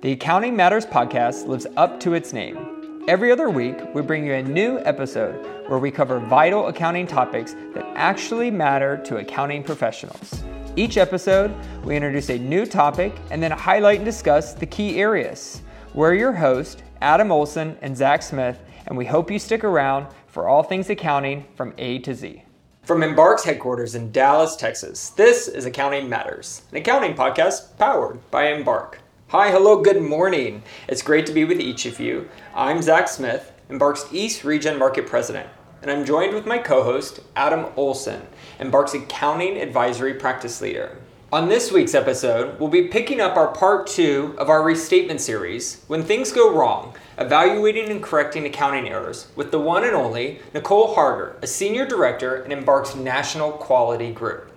The Accounting Matters podcast lives up to its name. Every other week, we bring you a new episode where we cover vital accounting topics that actually matter to accounting professionals. Each episode, we introduce a new topic and then highlight and discuss the key areas. We're your hosts, Adam Olson and Zach Smith, and we hope you stick around for all things accounting from A to Z. From Embark's headquarters in Dallas, Texas, this is Accounting Matters, an accounting podcast powered by Embark. Hi, hello, good morning. It's great to be with each of you. I'm Zach Smith, Embark's East Region Market President, and I'm joined with my co host, Adam Olson, Embark's Accounting Advisory Practice Leader. On this week's episode, we'll be picking up our part two of our restatement series, When Things Go Wrong Evaluating and Correcting Accounting Errors, with the one and only Nicole Harder, a Senior Director in Embark's National Quality Group.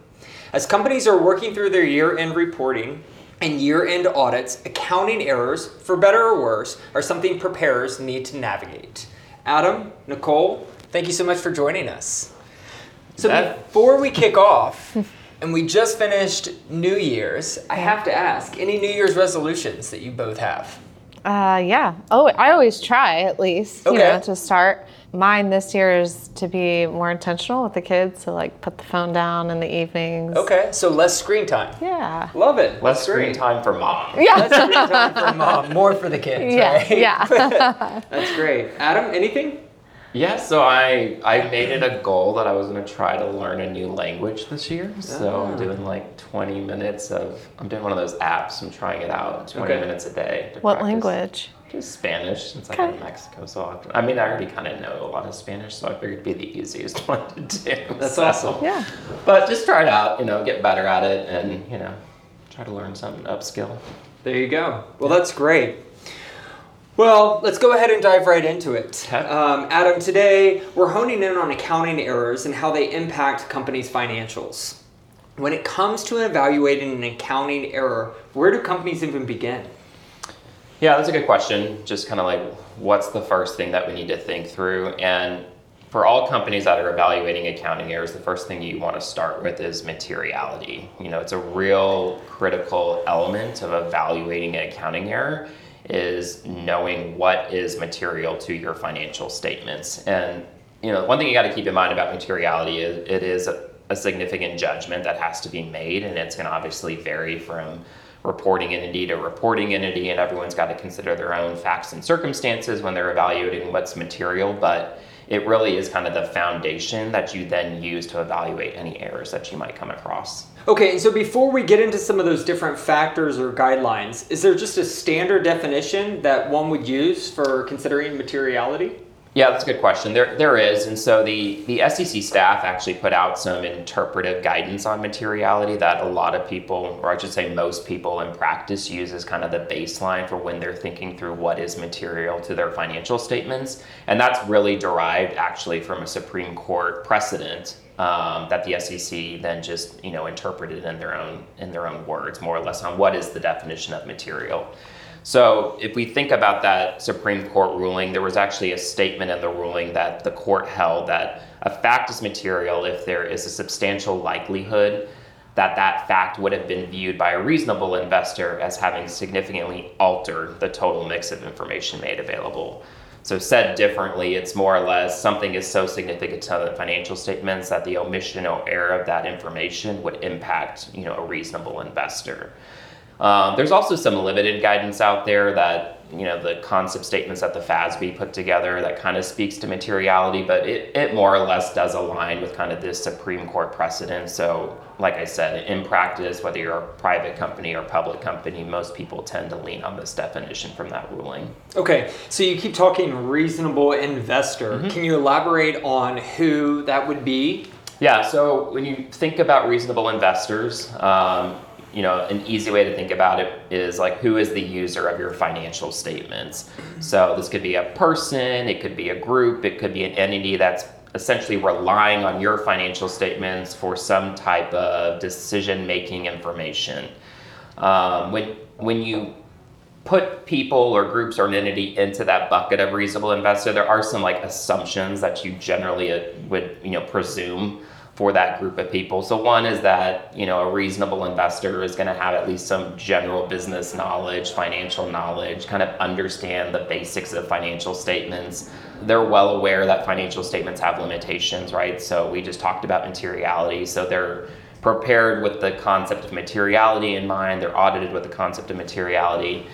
As companies are working through their year end reporting, and year end audits, accounting errors, for better or worse, are something preparers need to navigate. Adam, Nicole, thank you so much for joining us. So, that- before we kick off, and we just finished New Year's, I have to ask any New Year's resolutions that you both have? Uh, yeah. Oh, I always try at least, you know, to start. Mine this year is to be more intentional with the kids, to like put the phone down in the evenings. Okay, so less screen time. Yeah. Love it. Less That's screen great. time for mom. Yeah. Less screen time for mom, more for the kids, yeah. right? Yeah. That's great. Adam, anything? Yeah, so I I made it a goal that I was gonna try to learn a new language this year. So Ah. I'm doing like 20 minutes of I'm doing one of those apps. I'm trying it out 20 Okay. minutes a day. to what practice. language? Just Spanish, since I'm in Okay. Mexico. So often. I mean, I already kind of know a lot of Spanish, so I figured it'd be the easiest one to do. That's So- awesome. Yeah. But just try it out, you know, get better at it, and you know, try to learn something, upskill. There you go. Well, that's great. Well, let's go ahead and dive right into it. Okay. Um, Adam, today we're honing in on accounting errors and how they impact companies' financials. When it comes to evaluating an accounting error, where do companies even begin? Yeah, that's a good question. Just kind of like, what's the first thing that we need to think through? And for all companies that are evaluating accounting errors, the first thing you want to start with is materiality. You know, it's a real critical element of evaluating an accounting error is knowing what is material to your financial statements. And you know, one thing you got to keep in mind about materiality is it is a, a significant judgment that has to be made, and it's going to obviously vary from reporting entity to reporting entity, and everyone's got to consider their own facts and circumstances when they're evaluating what's material. But it really is kind of the foundation that you then use to evaluate any errors that you might come across. Okay, and so before we get into some of those different factors or guidelines, is there just a standard definition that one would use for considering materiality? Yeah, that's a good question. There, there is, and so the the SEC staff actually put out some interpretive guidance on materiality that a lot of people, or I should say, most people in practice use as kind of the baseline for when they're thinking through what is material to their financial statements, and that's really derived actually from a Supreme Court precedent um, that the SEC then just you know interpreted in their own in their own words, more or less, on what is the definition of material. So, if we think about that Supreme Court ruling, there was actually a statement in the ruling that the court held that a fact is material if there is a substantial likelihood that that fact would have been viewed by a reasonable investor as having significantly altered the total mix of information made available. So, said differently, it's more or less something is so significant to the financial statements that the omission or error of that information would impact, you know, a reasonable investor. Um, there's also some limited guidance out there that you know the concept statements that the FASB put together that kind of speaks to materiality, but it, it more or less does align with kind of this Supreme Court precedent. So, like I said, in practice, whether you're a private company or public company, most people tend to lean on this definition from that ruling. Okay, so you keep talking reasonable investor. Can you elaborate on who that would be? Yeah, so when you think about reasonable investors, um, you know, an easy way to think about it is like who is the user of your financial statements. So this could be a person, it could be a group, it could be an entity that's essentially relying on your financial statements for some type of decision making information. Um, when when you put people or groups or an entity into that bucket of reasonable investor, there are some like assumptions that you generally uh, would you know presume for that group of people. So one is that, you know, a reasonable investor is going to have at least some general business knowledge, financial knowledge, kind of understand the basics of financial statements. They're well aware that financial statements have limitations, right? So we just talked about materiality. So they're prepared with the concept of materiality in mind, they're audited with the concept of materiality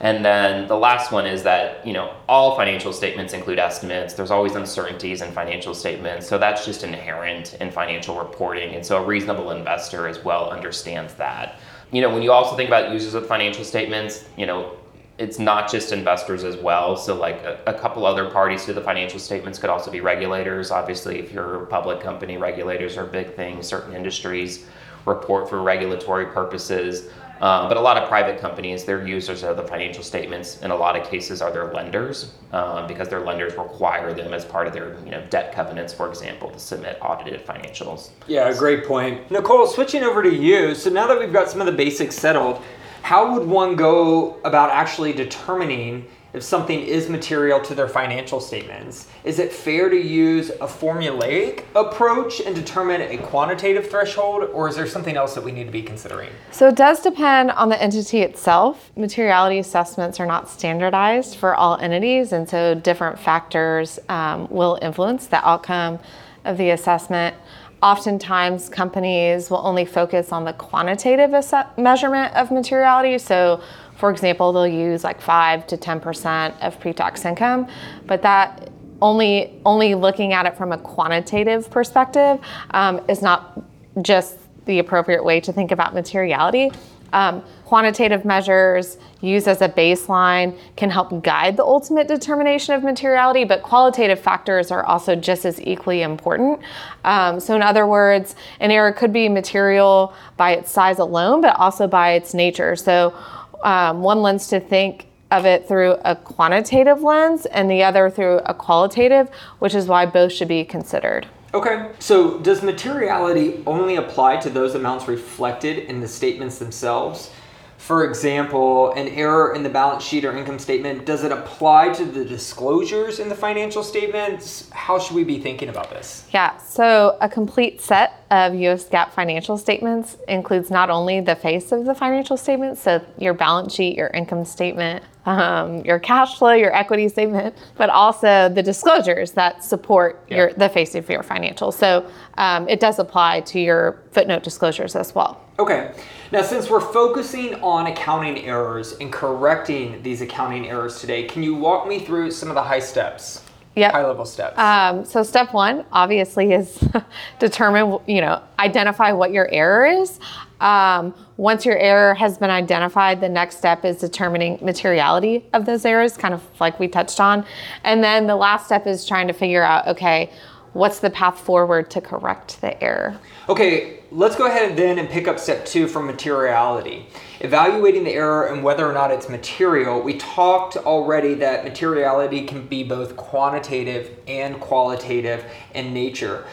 and then the last one is that, you know, all financial statements include estimates. There's always uncertainties in financial statements. So that's just inherent in financial reporting. And so a reasonable investor as well understands that. You know, when you also think about users of financial statements, you know, it's not just investors as well. So, like a, a, couple other parties to the financial statements could also be regulators. Obviously, if you're a public company, regulators are a big thing. Certain industries report for regulatory purposes. Uh, but a lot of private companies, their users of the financial statements in a lot of cases are their lenders uh, because their lenders require them as part of their you know, debt covenants, for example, to submit audited financials. Yeah, great point. Nicole, switching over to you. So now that we've got some of the basics settled, how would one go about actually determining if something is material to their financial statements, is it fair to use a formulaic approach and determine a quantitative threshold, or is there something else that we need to be considering? So it does depend on the entity itself. Materiality assessments are not standardized for all entities, and so different factors um, will influence the outcome of the assessment. Oftentimes, companies will only focus on the quantitative measurement of materiality. So, for example, they'll use like 5 to 10% of pre-tax income, but that only only looking at it from a quantitative perspective um, is not just the appropriate way to think about materiality. Um, quantitative measures used as a baseline can help guide the ultimate determination of materiality, but qualitative factors are also just as equally important. Um, so, in other words, an error could be material by its size alone, but also by its nature. So, um, one lens to think of it through a quantitative lens and the other through a qualitative, which is why both should be considered. Okay, so does materiality only apply to those amounts reflected in the statements themselves? For example, an error in the balance sheet or income statement, does it apply to the disclosures in the financial statements? How should we be thinking about this? Yeah, so a complete set of US GAAP financial statements includes not only the face of the financial statements, so your balance sheet, your income statement, um, your cash flow, your equity statement, but also the disclosures that support yeah. your, the face of your financials. So um, it does apply to your footnote disclosures as well. Okay. Now, since we're focusing on accounting errors and correcting these accounting errors today, can you walk me through some of the high steps? Yep. High level steps. Um, so step one, obviously, is determine, you know, identify what your error is. Um, once your error has been identified, the next step is determining materiality of those errors, kind of like we touched on. And then the last step is trying to figure out, okay, what's the path forward to correct the error? Okay, let's go ahead then and pick up step two from materiality. Evaluating the error and whether or not it's material. We talked already that materiality can be both quantitative and qualitative in nature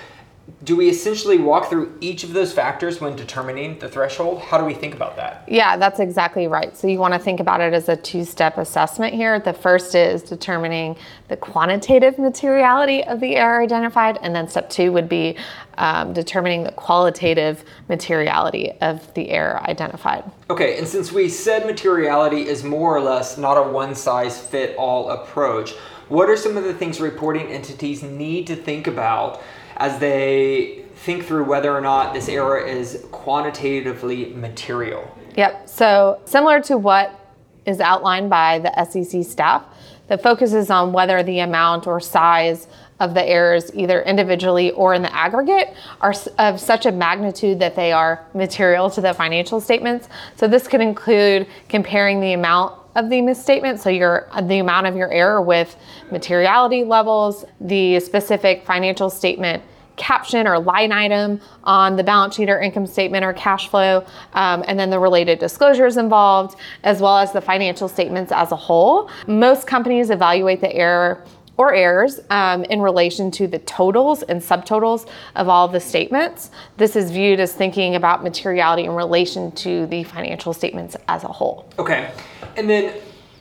do we essentially walk through each of those factors when determining the threshold? How do we think about that? Yeah, that's exactly right. So you want to think about it as a two step assessment here. The first is determining the quantitative materiality of the error identified, and then step two would be um, determining the qualitative materiality of the error identified. Okay, and since we said materiality is more or less not a one size fit all approach, what are some of the things reporting entities need to think about? As they think through whether or not this error is quantitatively material. Yep. So, similar to what is outlined by the SEC staff, that focuses on whether the amount or size of the errors, either individually or in the aggregate, are of such a magnitude that they are material to the financial statements. So, this could include comparing the amount of the misstatement, so your the amount of your error with materiality levels, the specific financial statement caption or line item on the balance sheet or income statement or cash flow, um, and then the related disclosures involved, as well as the financial statements as a whole. Most companies evaluate the error or errors um, in relation to the totals and subtotals of all the statements. This is viewed as thinking about materiality in relation to the financial statements as a whole. Okay. And then,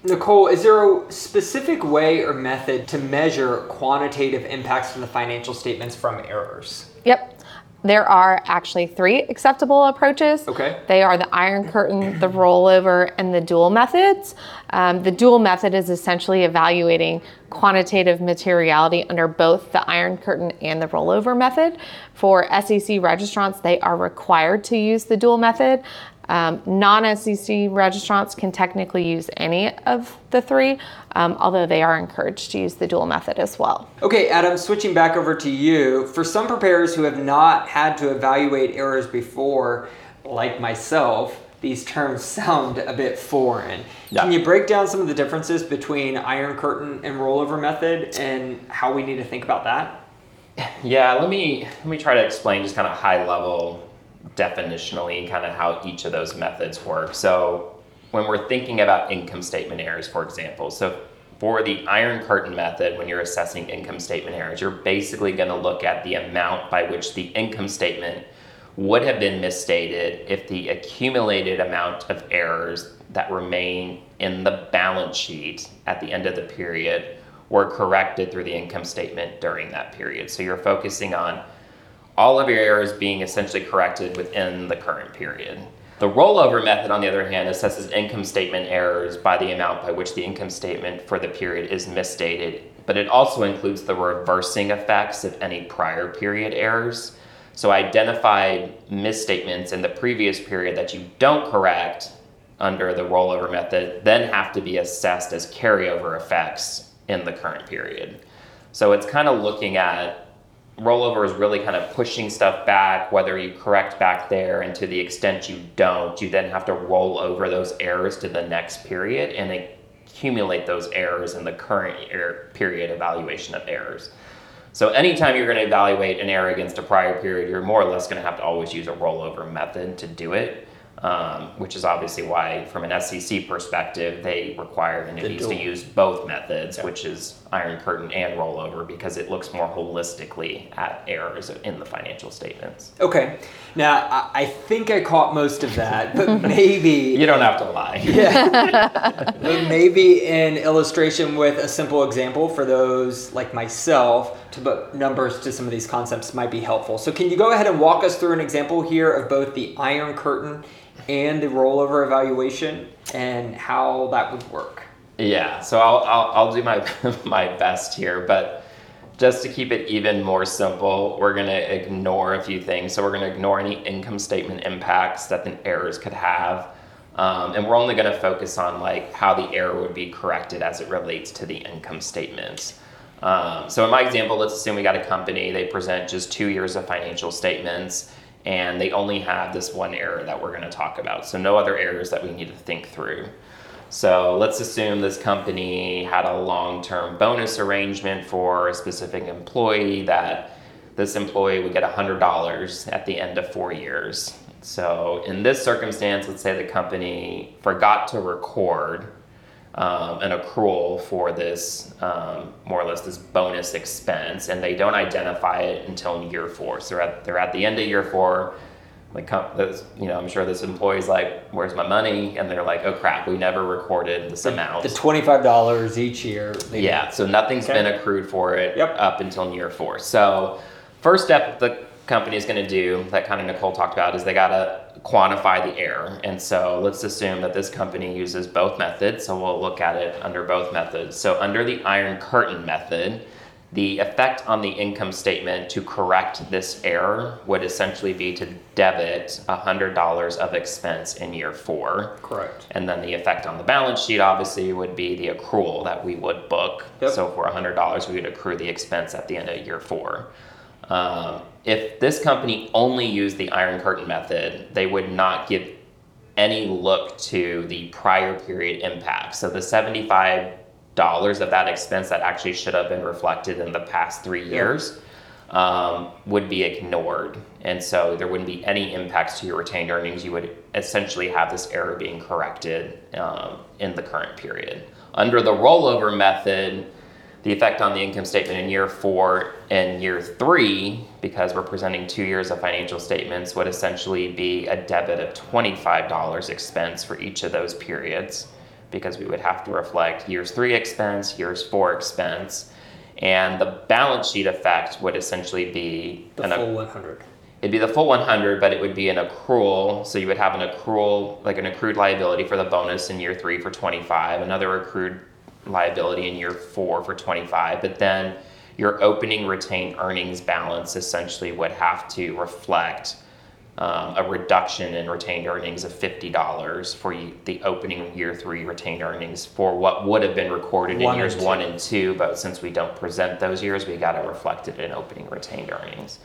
Nicole, is there a specific way or method to measure quantitative impacts from the financial statements from errors? Yep. There are actually three acceptable approaches. Okay. They are the iron curtain, the rollover, and the dual methods. Um, the dual method is essentially evaluating quantitative materiality under both the iron curtain and the rollover method. For SEC registrants, they are required to use the dual method. Um, non SEC registrants can technically use any of the three, um, although they are encouraged to use the dual method as well. Okay, Adam, switching back over to you. For some preparers who have not had to evaluate errors before, like myself, these terms sound a bit foreign. Yeah. Can you break down some of the differences between iron curtain and rollover method and how we need to think about that? Yeah, let me let me try to explain just kind of high level definitionally and kind of how each of those methods work. So when we're thinking about income statement errors, for example, so for the iron curtain method, when you're assessing income statement errors, you're basically going to look at the amount by which the income statement would have been misstated if the accumulated amount of errors that remain in the balance sheet at the end of the period were corrected through the income statement during that period. So you're focusing on all of your errors being essentially corrected within the current period. The rollover method, on the other hand, assesses income statement errors by the amount by which the income statement for the period is misstated, but it also includes the reversing effects of any prior period errors. So identified misstatements in the previous period that you don't correct under the rollover method then have to be assessed as carryover effects in the current period. So it's kind of looking at rollover is really kind of pushing stuff back, whether you correct back there, and to the extent you don't, you then have to roll over those errors to the next period and accumulate those errors in the current er- period evaluation of errors. So anytime you're going to evaluate an error against a prior period, you're more or less going to have to always use a rollover method to do it. Um, which is obviously why, from an SEC perspective, they require entities to use both methods, which is iron curtain and rollover, because it looks more holistically at errors in the financial statements. Okay, now I, I think I caught most of that, but maybe You don't have to lie. But maybe an illustration with a simple example for those like myself to put numbers to some of these concepts might be helpful. So, can you go ahead and walk us through an example here of both the iron curtain and the rollover evaluation and how that would work? Yeah, so I'll, I'll, I'll do my, my best here, but just to keep it even more simple, we're going to ignore a few things. So we're going to ignore any income statement impacts that the errors could have. Um, and we're only going to focus on like how the error would be corrected as it relates to the income statements. Um, so in my example, let's assume we got a company, they present just two years of financial statements and they only have this one error that we're going to talk about. So no other errors that we need to think through. So let's assume this company had a long term bonus arrangement for a specific employee that this employee would get $100 at the end of four years. So in this circumstance, let's say the company forgot to record um, an accrual for this, um, more or less this bonus expense, and they don't identify it until year four. So they're at, they're at the end of year four. Like, you know, I'm sure this employee's like, "Where's my money?" And they're like, "Oh crap, we never recorded this amount." The twenty-five dollars each year. they- Yeah, so nothing's Okay. been accrued for it Yep. up until year four. So, first step the company is going to do that kind of Nicole talked about is they got to quantify the error. And so, let's assume that this company uses both methods. So, we'll look at it under both methods. So, under the iron curtain method, the effect on the income statement to correct this error would essentially be to debit $100 of expense in year four. Correct. And then the effect on the balance sheet obviously would be the accrual that we would book. Yep. So for $100, we would accrue the expense at the end of year four. Um, if this company only used the iron curtain method, they would not give any look to the prior period impact. So the $75 of that expense that actually should have been reflected in the past three years um, would be ignored. And so there wouldn't be any impacts to your retained earnings. You would essentially have this error being corrected um, in the current period. Under the rollover method, the effect on the income statement in year four and year three, because we're presenting two years of financial statements, would essentially be a debit of $25 expense for each of those periods, because we would have to reflect years three expense, years four expense, and the balance sheet effect would essentially be The an- full one hundred. it'd be the full 100, but it would be an accrual. So you would have an accrual, like an accrued liability for the bonus in year three for 25, another accrued liability in year four for 25, but then your opening retained earnings balance essentially would have to reflect um, a reduction in retained earnings of $50 for you, the opening year three retained earnings for what would have been recorded One in years one and two, but since we don't present those years, we got to reflect it in opening retained earnings.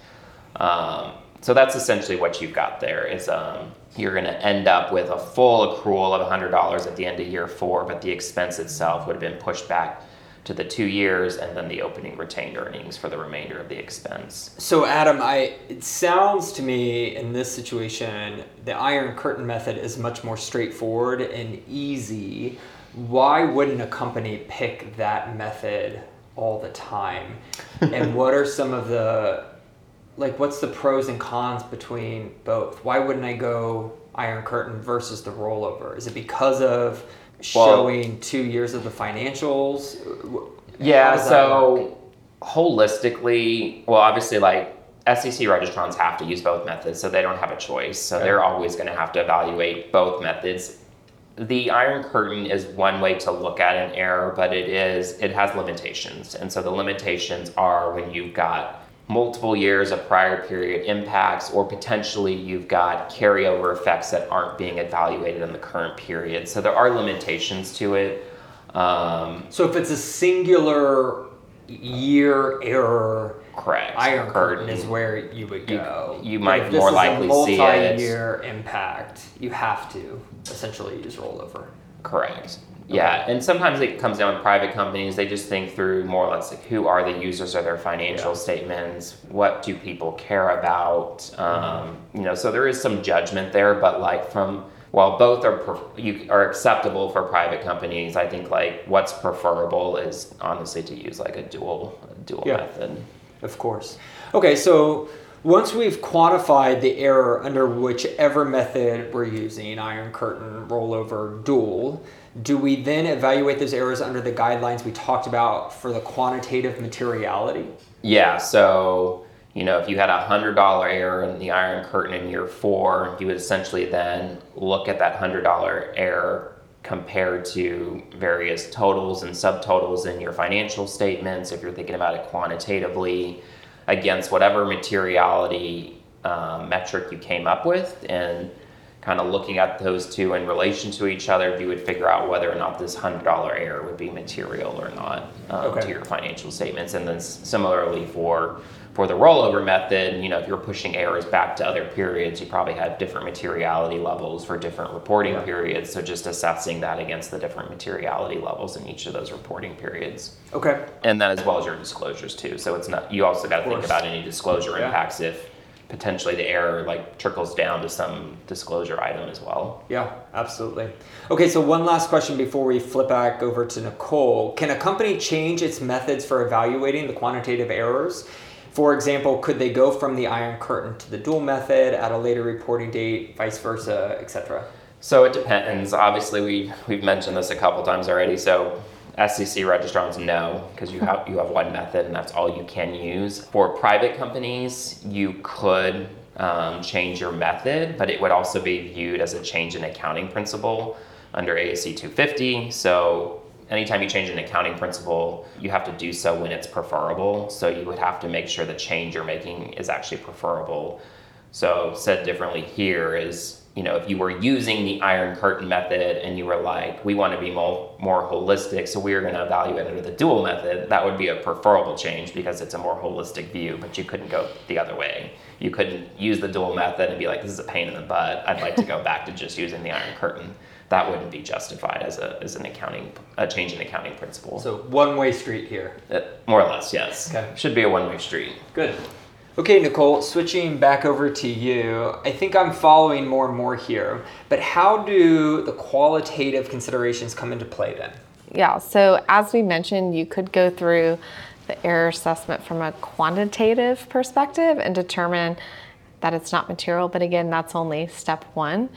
Um, so that's essentially what you've got there is um, you're going to end up with a full accrual of $100 at the end of year four, but the expense itself would have been pushed back to the two years and then the opening retained earnings for the remainder of the expense. So Adam, I it sounds to me in this situation the iron curtain method is much more straightforward and easy. Why wouldn't a company pick that method all the time? and what are some of the like what's the pros and cons between both? Why wouldn't I go iron curtain versus the rollover? Is it because of Well- showing two years of the financials? Yeah, does that work? so holistically, well, obviously, like SEC registrants have to use both methods, so they don't have a choice. So Okay. they're always going to have to evaluate both methods. The iron curtain is one way to look at an error, but it is it has limitations, and so the limitations are when you've got multiple years of prior period impacts, or potentially you've got carryover effects that aren't being evaluated in the current period. So there are limitations to it. Um, So if it's a singular year error, correct. iron curtain is where you would go. you But might more likely see it. multi-year impact. You have to essentially use rollover. Correct. Yeah, and sometimes it comes down to private companies. They just think through more or less like who are the users of their financial Yeah. statements, what do people care about, um, you know. So there is some judgment there, but like from while both are you are acceptable for private companies, I think like what's preferable is honestly to use like a dual a dual Yeah. method. Of course. Okay, so once we've quantified the error under whichever method we're using, iron curtain, rollover, dual, do we then evaluate those errors under the guidelines we talked about for the quantitative materiality? Yeah, so you know, if you had a hundred dollar error in the iron curtain in year four, you would essentially then look at that hundred dollar error compared to various totals and subtotals in your financial statements. If you're thinking about it quantitatively, against whatever materiality um, metric you came up with, and kind of looking at those two in relation to each other, you would figure out whether or not this hundred dollar error would be material or not um, Okay. to your financial statements. And then similarly for for the rollover method, you know, if you're pushing errors back to other periods, you probably have different materiality levels for different reporting Yeah. periods. So just assessing that against the different materiality levels in each of those reporting periods. Okay. And then as well as your disclosures too. So it's not you also got to think about any disclosure Yeah. impacts if potentially the error like trickles down to some disclosure item as well. Yeah, absolutely. Okay, so one last question before we flip back over to Nicole. Can a company change its methods for evaluating the quantitative errors? For example, could they go from the iron curtain to the dual method at a later reporting date, vice versa, etc.? So it depends. Obviously, we we've mentioned this a couple times already. So SEC registrants no, because you have you have one method and that's all you can use. For private companies, you could um, change your method, but it would also be viewed as a change in accounting principle under ASC 250. So anytime you change an accounting principle, you have to do so when it's preferable. So you would have to make sure the change you're making is actually preferable. So said differently here is, you know, if you were using the iron curtain method and you were like, we want to be more, more holistic, so we are going to evaluate under the dual method, that would be a preferable change because it's a more holistic view, but you couldn't go the other way. You couldn't use the dual method and be like, this is a pain in the butt. I'd like to go back to just using the iron curtain. That wouldn't be justified as a as an accounting a change in accounting principle. So one way street here. Uh, more or less, yes. Okay. Should be a one way street. Good. Okay, Nicole, switching back over to you. I think I'm following more and more here, but how do the qualitative considerations come into play then? Yeah, so as we mentioned, you could go through the error assessment from a quantitative perspective and determine that it's not material, but again, that's only step one.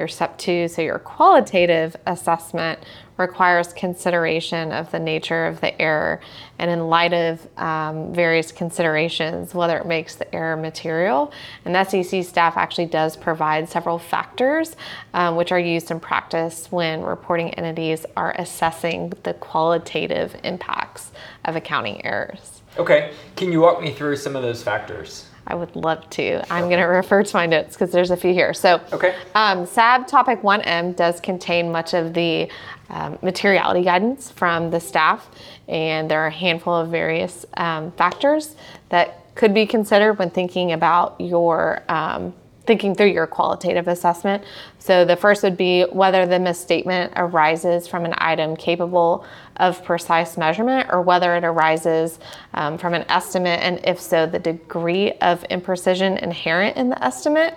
Your step two, so your qualitative assessment requires consideration of the nature of the error and in light of um, various considerations, whether it makes the error material. And SEC staff actually does provide several factors um, which are used in practice when reporting entities are assessing the qualitative impacts of accounting errors. Okay, can you walk me through some of those factors? I would love to. I'm going to refer to my notes because there's a few here. So, okay. um, SAB Topic 1M does contain much of the um, materiality guidance from the staff, and there are a handful of various um, factors that could be considered when thinking about your um, thinking through your qualitative assessment. So the first would be whether the misstatement arises from an item capable of precise measurement or whether it arises um, from an estimate, and if so, the degree of imprecision inherent in the estimate.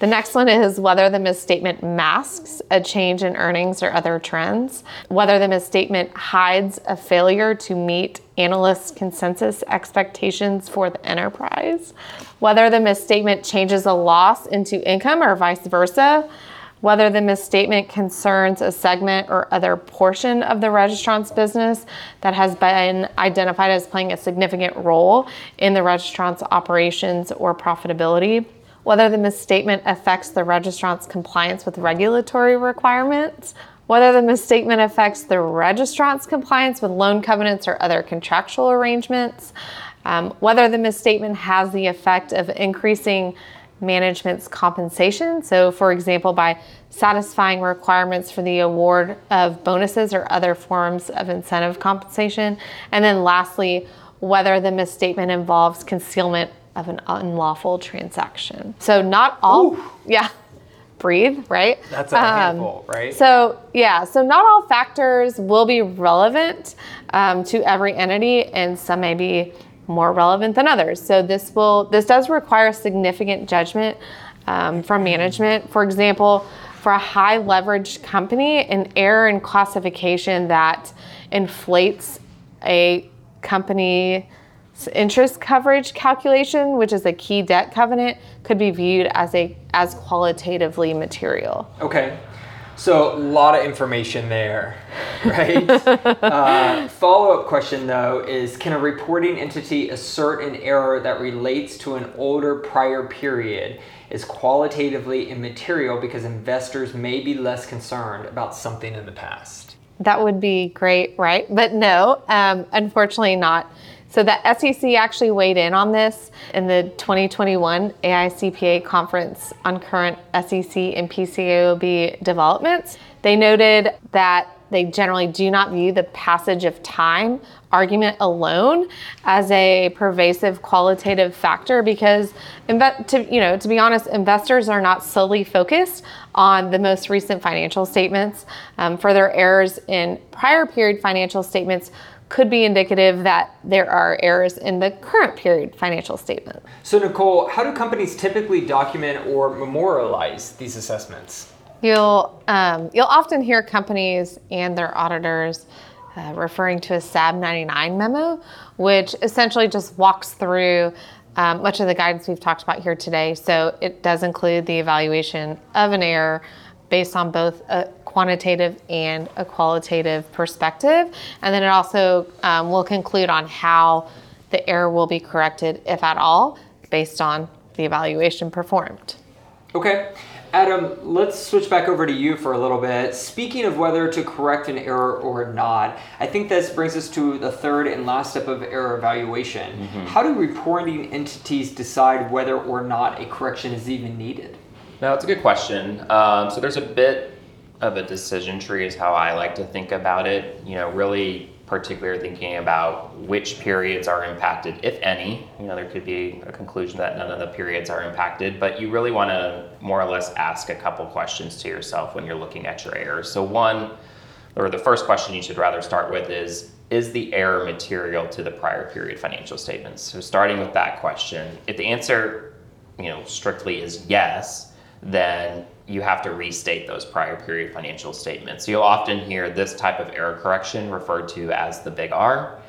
The next one is whether the misstatement masks a change in earnings or other trends, whether the misstatement hides a failure to meet analysts' consensus expectations for the enterprise, whether the misstatement changes a loss into income or vice versa, whether the misstatement concerns a segment or other portion of the registrant's business that has been identified as playing a significant role in the registrant's operations or profitability whether the misstatement affects the registrant's compliance with regulatory requirements, whether the misstatement affects the registrant's compliance with loan covenants or other contractual arrangements, um, whether the misstatement has the effect of increasing management's compensation. So, for example, by satisfying requirements for the award of bonuses or other forms of incentive compensation. And then lastly, whether the misstatement involves concealment of an unlawful transaction. So not all, Ooh. yeah, breathe, right? That's a um, handful, right? So yeah, so not all factors will be relevant um, to every entity, and some may be more relevant than others. So this will this does require significant judgment um, from management. For example, for a high leveraged company, an error in classification that inflates a company interest coverage calculation, which is a key debt covenant, could be viewed as a as qualitatively material. Okay. So a lot of information there, right? uh, follow-up question though is, can a reporting entity assert an error that relates to an older prior period is qualitatively immaterial because investors may be less concerned about something in the past? That would be great, right? But no, um, unfortunately not. So the SEC actually weighed in on this in the 2021 AICPA conference on current SEC and PCAOB developments. They noted that they generally do not view the passage of time argument alone as a pervasive qualitative factor because to you know to be honest investors are not solely focused on the most recent financial statements um, further errors in prior period financial statements could be indicative that there are errors in the current period financial statement. So, Nicole, how do companies typically document or memorialize these assessments? You'll um, you'll often hear companies and their auditors uh, referring to a SAB 99 memo, which essentially just walks through um, much of the guidance we've talked about here today. So it does include the evaluation of an error based on both a quantitative and a qualitative perspective. And then it also um, will conclude on how the error will be corrected, if at all, based on the evaluation performed. Okay. Adam, let's switch back over to you for a little bit. Speaking of whether to correct an error or not, I think this brings us to the third and last step of error evaluation. Mm-hmm. How do reporting entities decide whether or not a correction is even needed? Now, it's a good question. Um, so there's a bit of a decision tree, is how I like to think about it. You know, really particularly thinking about which periods are impacted, if any. You know, there could be a conclusion that none of the periods are impacted, but you really want to more or less ask a couple questions to yourself when you're looking at your errors. So one, or the first question you should rather start with is is the error material to the prior period financial statements? So starting with that question, if the answer, you know, strictly is yes, then you have to restate those prior period financial statements. So you'll often hear this type of error correction referred to as the big R,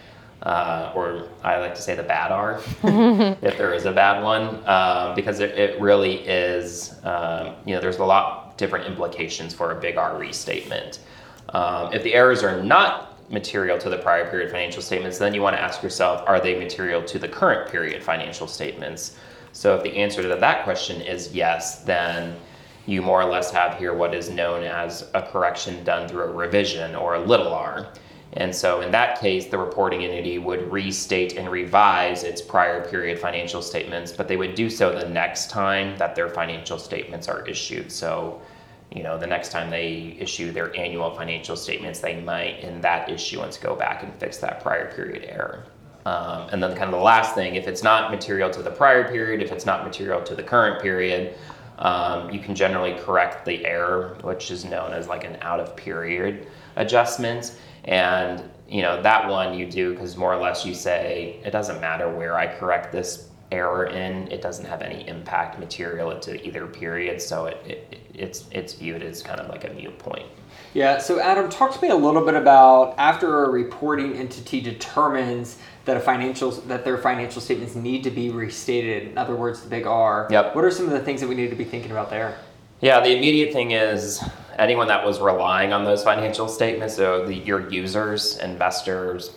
uh, or I like to say the bad R, if there is a bad one, um, because it, it, really is, um, you know, there's a lot different implications for a big R restatement. Um, if the errors are not material to the prior period financial statements, then you want to ask yourself, are they material to the current period financial statements? So if the answer to that question is yes, then you more or less have here what is known as a correction done through a revision or a little r. And so in that case, the reporting entity would restate and revise its prior period financial statements, but they would do so the next time that their financial statements are issued. So, you know, the next time they issue their annual financial statements, they might, in that issuance, go back and fix that prior period error. Um, and then, kind of the last thing, if it's not material to the prior period, if it's not material to the current period, um, you can generally correct the error, which is known as like an out of period adjustment. And you know that one you do because more or less you say it doesn't matter where I correct this error in, it doesn't have any impact material to either period, so it, it it's it's viewed as kind of like a mute point. Yeah. So Adam, talk to me a little bit about after a reporting entity determines that a financial that their financial statements need to be restated. In other words, the big R. Yep. What are some of the things that we need to be thinking about there? Yeah, the immediate thing is anyone that was relying on those financial statements, so the, your users, investors,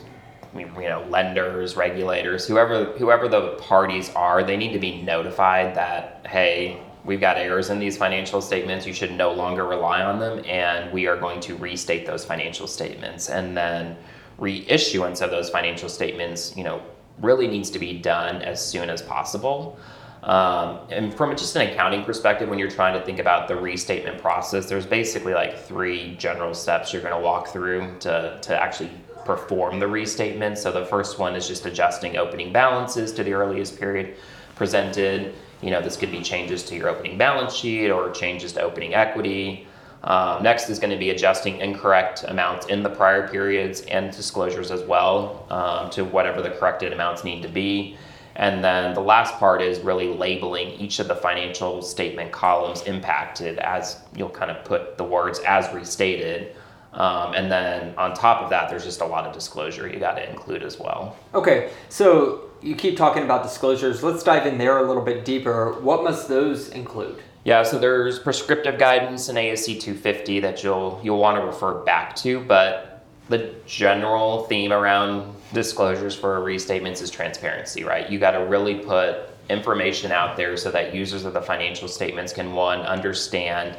you know, lenders, regulators, whoever whoever the parties are, they need to be notified that hey, we've got errors in these financial statements. You should no longer rely on them, and we are going to restate those financial statements. And then reissuance of those financial statements, you know, really needs to be done as soon as possible. Um, and from just an accounting perspective, when you're trying to think about the restatement process, there's basically like three general steps you're going to walk through to, to actually perform the restatement. So the first one is just adjusting opening balances to the earliest period presented. You know, this could be changes to your opening balance sheet or changes to opening equity. Um, next is going to be adjusting incorrect amounts in the prior periods and disclosures as well um, to whatever the corrected amounts need to be. And then the last part is really labeling each of the financial statement columns impacted as you'll kind of put the words as restated. Um, and then on top of that, there's just a lot of disclosure you got to include as well. Okay, so you keep talking about disclosures. Let's dive in there a little bit deeper. What must those include? Yeah, so there's prescriptive guidance in ASC 250 that you'll you'll want to refer back to, but the general theme around disclosures for restatements is transparency, right? You got to really put information out there so that users of the financial statements can one understand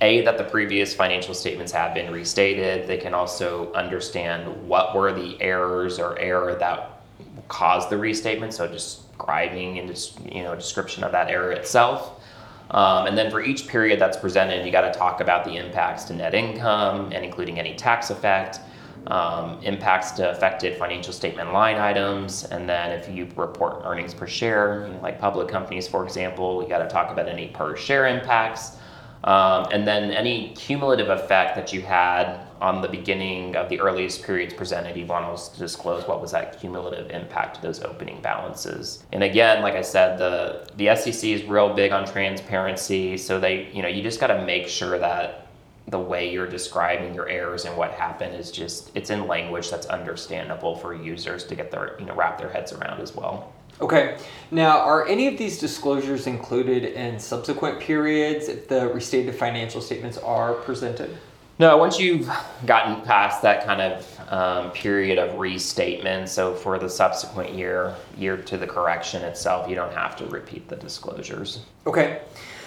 a that the previous financial statements have been restated. They can also understand what were the errors or error that caused the restatement, so describing and just you know description of that error itself um, and then for each period that's presented, you got to talk about the impacts to net income and including any tax effect, um, impacts to affected financial statement line items, and then if you report earnings per share, you know, like public companies, for example, you got to talk about any per share impacts. Um, and then any cumulative effect that you had on the beginning of the earliest periods presented, you want to disclose what was that cumulative impact to those opening balances. And again, like I said, the the SEC is real big on transparency, so they, you know, you just got to make sure that the way you're describing your errors and what happened is just it's in language that's understandable for users to get their, you know, wrap their heads around as well. Okay. Now, are any of these disclosures included in subsequent periods if the restated financial statements are presented? No, once you've gotten past that kind of um, period of restatement, so for the subsequent year, year to the correction itself, you don't have to repeat the disclosures. Okay.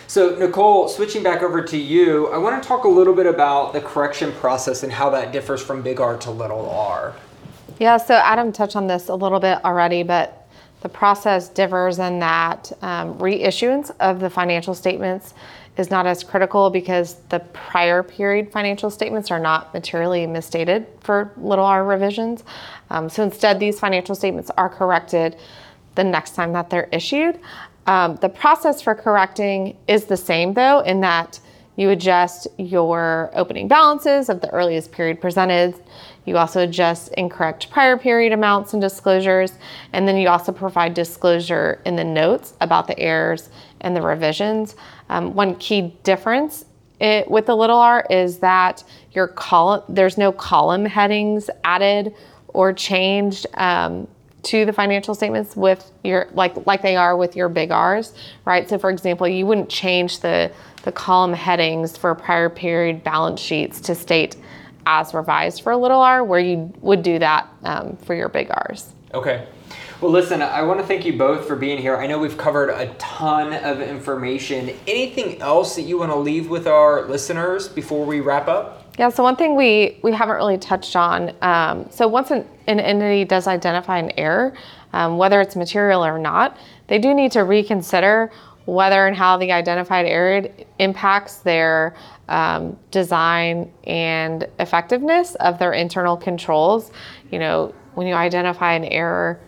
So, Nicole, switching back over to you, I want to talk a little bit about the correction process and how that differs from big R to little r. Yeah, so Adam touched on this a little bit already, but the process differs in that um, reissuance of the financial statements is not as critical because the prior period financial statements are not materially misstated for little r revisions. Um, so instead, these financial statements are corrected the next time that they're issued. Um, the process for correcting is the same though, in that you adjust your opening balances of the earliest period presented. You also adjust incorrect prior period amounts and disclosures, and then you also provide disclosure in the notes about the errors and the revisions. Um, one key difference it, with the little r is that your column there's no column headings added or changed um, to the financial statements with your like like they are with your big R's, right? So for example, you wouldn't change the the column headings for prior period balance sheets to state as revised for a little r, where you would do that um, for your big R's. Okay. Well, listen, I want to thank you both for being here. I know we've covered a ton of information. Anything else that you want to leave with our listeners before we wrap up? Yeah, so one thing we, we haven't really touched on um, so once an, an, entity does identify an error, um, whether it's material or not, they do need to reconsider whether and how the identified error impacts their um, design and effectiveness of their internal controls. You know, when you identify an error,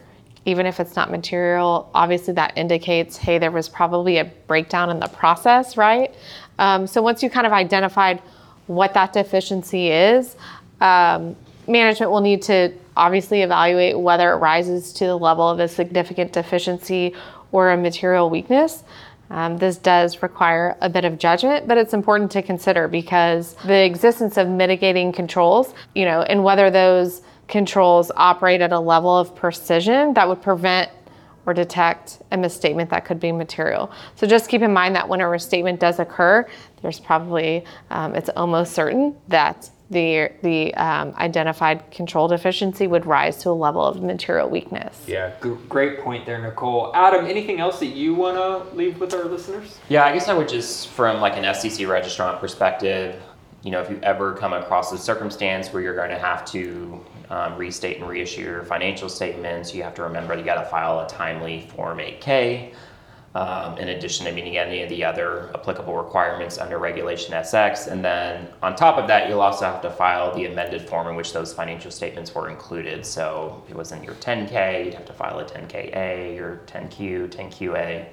even if it's not material, obviously that indicates, hey, there was probably a breakdown in the process, right? Um, so once you kind of identified what that deficiency is, um, management will need to obviously evaluate whether it rises to the level of a significant deficiency or a material weakness. Um, this does require a bit of judgment, but it's important to consider because the existence of mitigating controls, you know, and whether those controls operate at a level of precision that would prevent or detect a misstatement that could be material. So just keep in mind that when a misstatement does occur, there's probably, um, it's almost certain that the, the um, identified control deficiency would rise to a level of material weakness. Yeah, g- great point there, Nicole. Adam, anything else that you want to leave with our listeners? Yeah, I guess I would just, from like an SEC registrant perspective, you know, if you ever come across a circumstance where you're going to have to um, restate and reissue your financial statements, you have to remember you got to file a timely Form 8K. Um, in addition to meeting any of the other applicable requirements under Regulation SX. And then on top of that, you'll also have to file the amended form in which those financial statements were included. So if it wasn't your 10K, you'd have to file a 10KA, your 10Q, 10QA.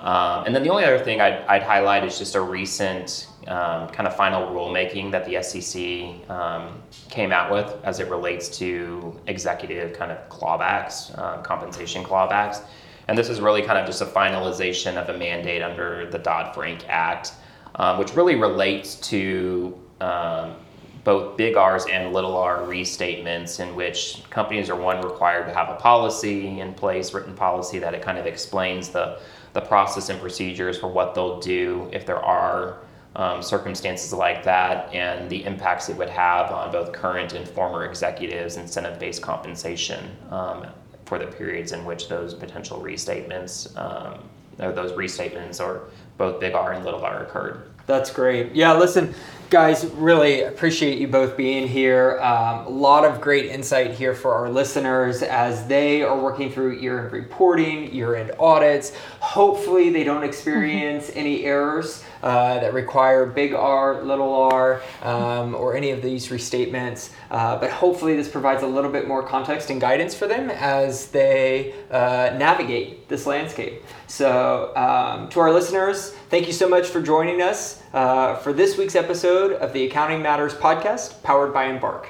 Um, and then the only other thing I'd, I'd highlight is just a recent um, kind of final rulemaking that the SEC um, came out with as it relates to executive kind of clawbacks, uh, compensation clawbacks. And this is really kind of just a finalization of a mandate under the Dodd Frank Act, um, which really relates to um, both big R's and little r restatements, in which companies are one required to have a policy in place, written policy that it kind of explains the, the process and procedures for what they'll do if there are um, circumstances like that and the impacts it would have on both current and former executives' incentive based compensation. Um, for the periods in which those potential restatements um, or those restatements or both big R and little r occurred. That's great. Yeah, listen, guys, really appreciate you both being here. Um, a lot of great insight here for our listeners as they are working through year end reporting, year end audits. Hopefully, they don't experience any errors uh, that require big R, little r, um, or any of these restatements. Uh, but hopefully, this provides a little bit more context and guidance for them as they uh, navigate this landscape. So, um, to our listeners, thank you so much for joining us uh, for this week's episode of the Accounting Matters podcast powered by Embark.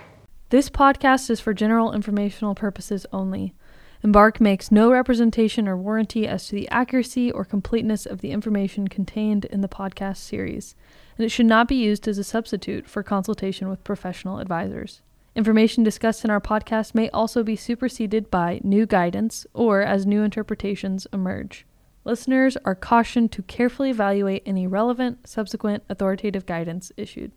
This podcast is for general informational purposes only. Embark makes no representation or warranty as to the accuracy or completeness of the information contained in the podcast series, and it should not be used as a substitute for consultation with professional advisors. Information discussed in our podcast may also be superseded by new guidance or as new interpretations emerge. Listeners are cautioned to carefully evaluate any relevant, subsequent authoritative guidance issued.